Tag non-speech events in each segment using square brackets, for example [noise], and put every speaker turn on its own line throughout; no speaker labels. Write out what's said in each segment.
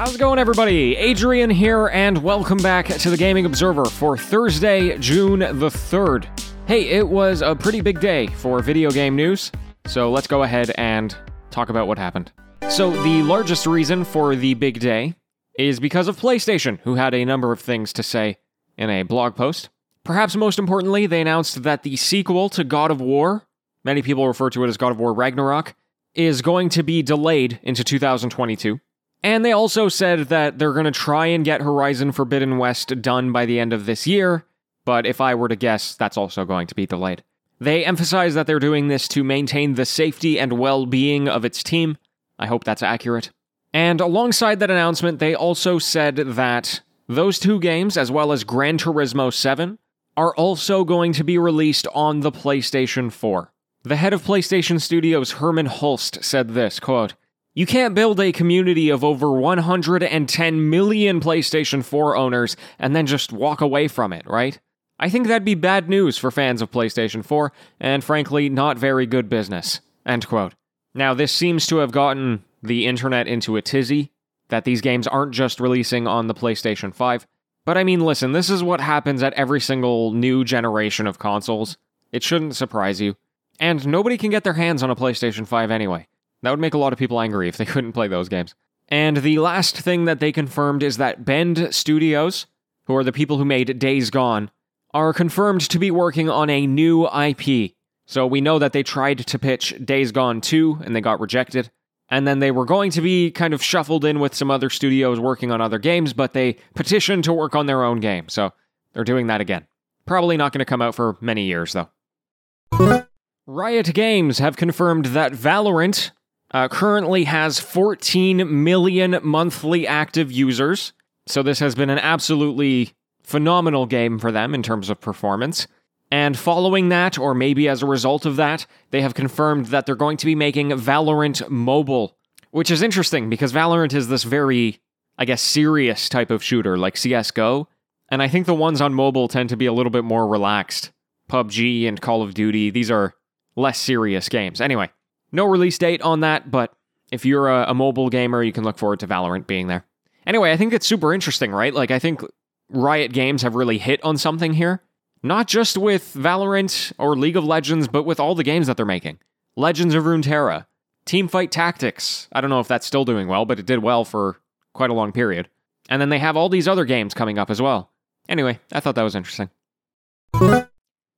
How's it going, everybody? Adrian here, and welcome back to the Gaming Observer for Thursday, June the 3rd. Hey, it was a pretty big day for video game news, so let's go ahead and talk about what happened. So, the largest reason for the big day is because of PlayStation, who had a number of things to say in a blog post. Perhaps most importantly, they announced that the sequel to God of War, many people refer to it as God of War Ragnarok, is going to be delayed into 2022. And they also said that they're going to try and get Horizon Forbidden West done by the end of this year, but if I were to guess, that's also going to be delayed. They emphasize that they're doing this to maintain the safety and well being of its team. I hope that's accurate. And alongside that announcement, they also said that those two games, as well as Gran Turismo 7, are also going to be released on the PlayStation 4. The head of PlayStation Studios, Hermen Hulst, said this quote, you can't build a community of over 110 million PlayStation 4 owners and then just walk away from it, right? I think that'd be bad news for fans of PlayStation 4, and frankly, not very good business. End quote. Now, this seems to have gotten the internet into a tizzy that these games aren't just releasing on the PlayStation 5. But I mean, listen, this is what happens at every single new generation of consoles. It shouldn't surprise you. And nobody can get their hands on a PlayStation 5 anyway. That would make a lot of people angry if they [laughs] couldn't play those games. And the last thing that they confirmed is that Bend Studios, who are the people who made Days Gone, are confirmed to be working on a new IP. So we know that they tried to pitch Days Gone 2 and they got rejected. And then they were going to be kind of shuffled in with some other studios working on other games, but they petitioned to work on their own game. So they're doing that again. Probably not going to come out for many years, though. Riot Games have confirmed that Valorant uh, currently has 14 million monthly active users. So this has been an absolutely phenomenal game for them in terms of performance. And following that, or maybe as a result of that, they have confirmed that they're going to be making Valorant mobile, which is interesting because Valorant is this very, I guess, serious type of shooter like CSGO. And I think the ones on mobile tend to be a little bit more relaxed. PUBG and Call of Duty, these are less serious games. Anyway, no release date on that, but if you're a, a, mobile gamer, you can look forward to Valorant being there. Anyway, I think it's super interesting, right? Like, I think Riot Games have really hit on something here. Not just with Valorant or League of Legends, but with all the games that they're making. Legends of Runeterra, Teamfight Tactics. I don't know if that's still doing well, but it did well for quite a long period. And then they have all these other games coming up as well. Anyway, I thought that was interesting.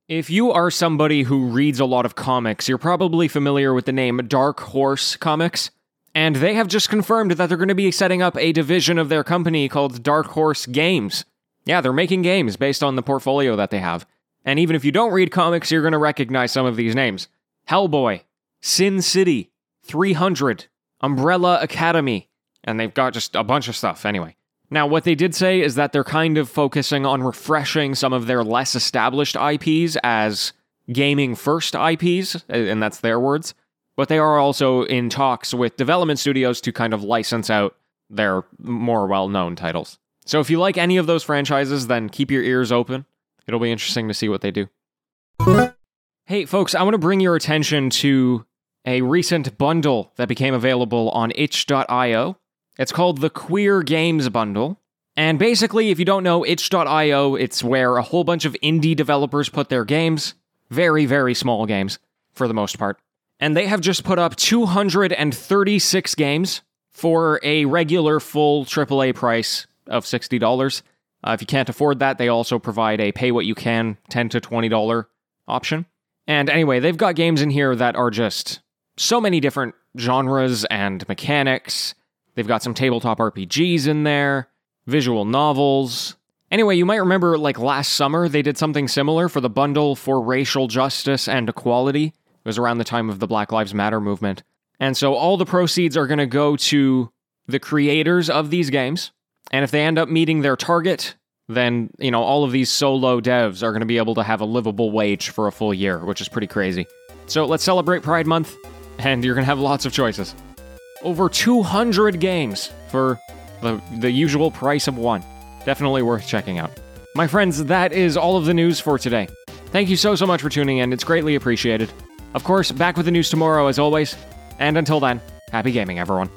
If you are somebody who reads a lot of comics, you're probably familiar with the name Dark Horse Comics. And they have just confirmed that they're going to be setting up a division of their company called Dark Horse Games. Yeah, they're making games based on the portfolio that they have. And even if you don't read comics, you're going to recognize some of these names Hellboy, Sin City, 300, Umbrella Academy, and they've got just a bunch of stuff anyway. Now, what they did say is that they're kind of focusing on refreshing some of their less established IPs as gaming first IPs, and that's their words. But they are also in talks with development studios to kind of license out their more well known titles. So if you like any of those franchises, then keep your ears open. It'll be interesting to see what they do. Hey, folks, I want to bring your attention to a recent bundle that became available on itch.io. It's called the Queer Games Bundle. And basically, if you don't know itch.io, it's where a whole bunch of indie developers put their games. Very, very small games, for the most part. And they have just put up 236 games for a regular full AAA price of $60. Uh, if you can't afford that, they also provide a pay what you can 10 to $20 option. And anyway, they've got games in here that are just so many different genres and mechanics They've got some tabletop RPGs in there, visual novels. Anyway, you might remember like last summer they did something similar for the bundle for racial justice and equality. It was around the time of the Black Lives Matter movement. And so all the proceeds are going to go to the creators of these games. And if they end up meeting their target, then, you know, all of these solo devs are going to be able to have a livable wage for a full year, which is pretty crazy. So let's celebrate Pride Month, and you're going to have lots of choices over 200 games for the, the usual price of one. Definitely worth checking out. My friends, that is all of the news for today. Thank you so, so much for tuning in. It's greatly appreciated. Of course, back with the news tomorrow as always. And until then, happy gaming, everyone.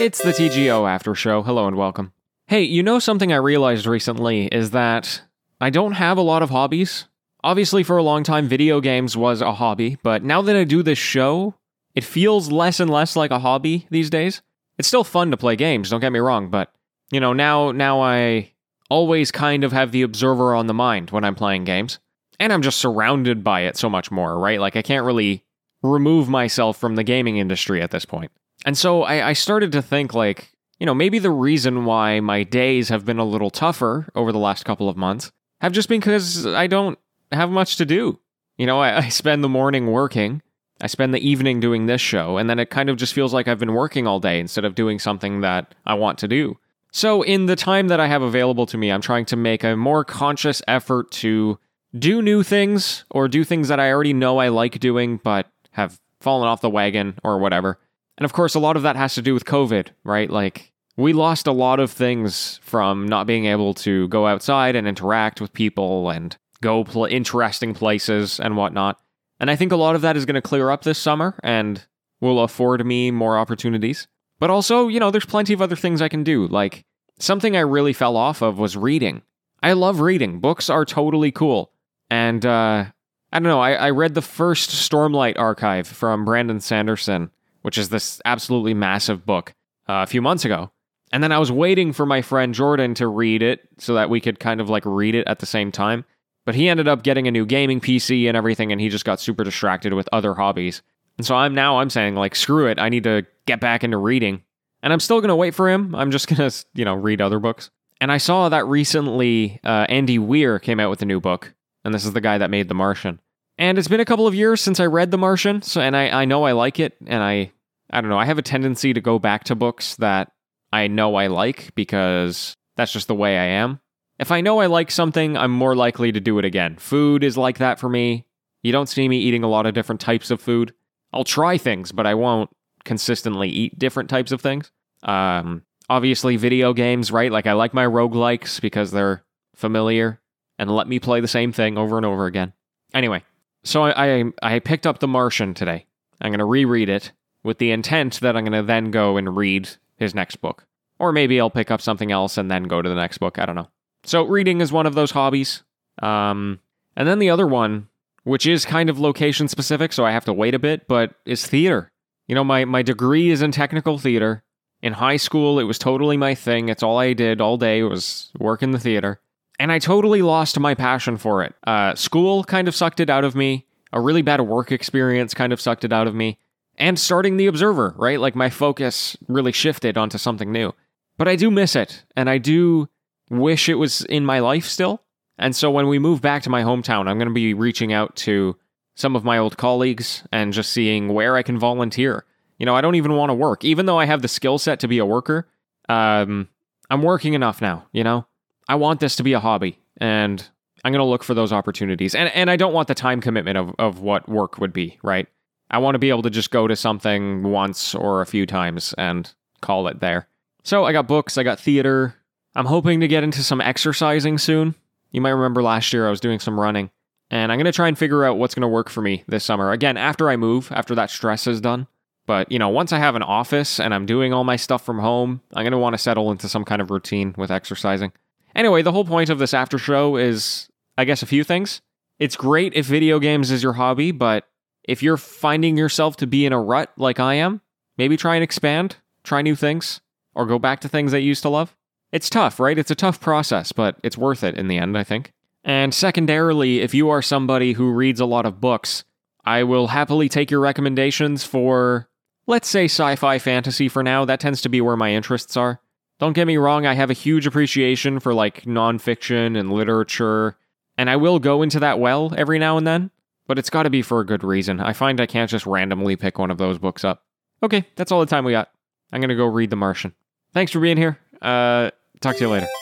It's the TGO After Show. Hello and welcome. Hey, you know something I realized recently is that I don't have a lot of hobbies. Obviously, for a long time, video games was a hobby, but now that I do this show, it feels less and less like a hobby these days. It's still fun to play games, don't get me wrong, but you know, now now I always kind of have the observer on the mind when I'm playing games. And I'm just surrounded by it so much more, right? Like I can't really remove myself from the gaming industry at this point. And so I, I started to think like, you know, maybe the reason why my days have been a little tougher over the last couple of months have just been because I don't have much to do. You know, I, I spend the morning working, I spend the evening doing this show, and then it kind of just feels like I've been working all day instead of doing something that I want to do. So, in the time that I have available to me, I'm trying to make a more conscious effort to do new things or do things that I already know I like doing but have fallen off the wagon or whatever. And of course, a lot of that has to do with COVID, right? Like, we lost a lot of things from not being able to go outside and interact with people and go pl- interesting places and whatnot. And I think a lot of that is going to clear up this summer and will afford me more opportunities. But also, you know, there's plenty of other things I can do. Like, something I really fell off of was reading. I love reading. Books are totally cool. And, uh, I don't know, I, I read the first Stormlight archive from Brandon Sanderson, which is this absolutely massive book, uh, a few months ago. And then I was waiting for my friend Jordan to read it so that we could kind of like read it at the same time. But he ended up getting a new gaming PC and everything, and he just got super distracted with other hobbies. And so I'm now I'm saying like screw it, I need to get back into reading. And I'm still gonna wait for him. I'm just [laughs] gonna you know read other books. And I saw that recently uh, Andy Weir came out with a new book, and this is the guy that made The Martian. And it's been a couple of years since I read The Martian, so and I, I know I like it, and I I don't know, I have a tendency to go back to books that I know I like because that's just the way I am. If I know I like something, I'm more likely to do it again. Food is like that for me. You don't see me eating a lot of different types of food. I'll try things, but I won't consistently eat different types of things. Um, obviously, video games, right? Like, I like my roguelikes because they're familiar and let me play the same thing over and over again. Anyway, so I, I, I picked up The Martian today. I'm going to reread it with the intent that I'm going to then go and read his next book. Or maybe I'll pick up something else and then go to the next book. I don't know. So reading is one of those hobbies. Um, and then the other one, which is kind of location specific, so I have to wait a bit, but is theater. You know, my, my degree is in technical theater. In high school, it was totally my thing. It's all I did all day was work in the theater. And I totally lost my passion for it. Uh, school kind of sucked it out of me. A really bad work experience kind of sucked it out of me. And starting The Observer, right? Like my focus really shifted onto something new. But I do miss it. And I do wish it was in my life still. And so when we move back to my hometown, I'm going to be reaching out to some of my old colleagues and just seeing where I can volunteer. You know, I don't even want to work, even though I have the skill set to be a worker. Um, I'm working enough now. You know, I want this to be a hobby, and I'm going to look for those opportunities. And and I don't want the time commitment of of what work would be. Right. I want to be able to just go to something once or a few times and call it there. So I got books, I got theater, I'm hoping to get into some exercising soon. You might remember last year I was doing some running, and I'm going to try and figure out what's going to work for me this summer. Again, after I move, after that stress is done. But, you know, once I have an office and I'm doing all my stuff from home, I'm going to want to settle into some kind of routine with exercising. Anyway, the whole point of this after show is, I guess, a few things. It's great if video games is your hobby, but if you're finding yourself to be in a rut like I am, maybe try and expand, try new things, or go back to things that you used to love. It's tough, right? It's a tough process, but it's worth it in the end, I think. And secondarily, if you are somebody who reads a lot of books, I will happily take your recommendations for, let's say, sci fi fantasy for now. That tends to be where my interests are. Don't get me wrong, I have a huge appreciation for like nonfiction and literature, and I will go into that well every now and then, but it's got to be for a good reason. I find I can't just randomly pick one of those books up. Okay, that's all the time we got. I'm going to go read The Martian. Thanks for being here. Uh, Talk to you later.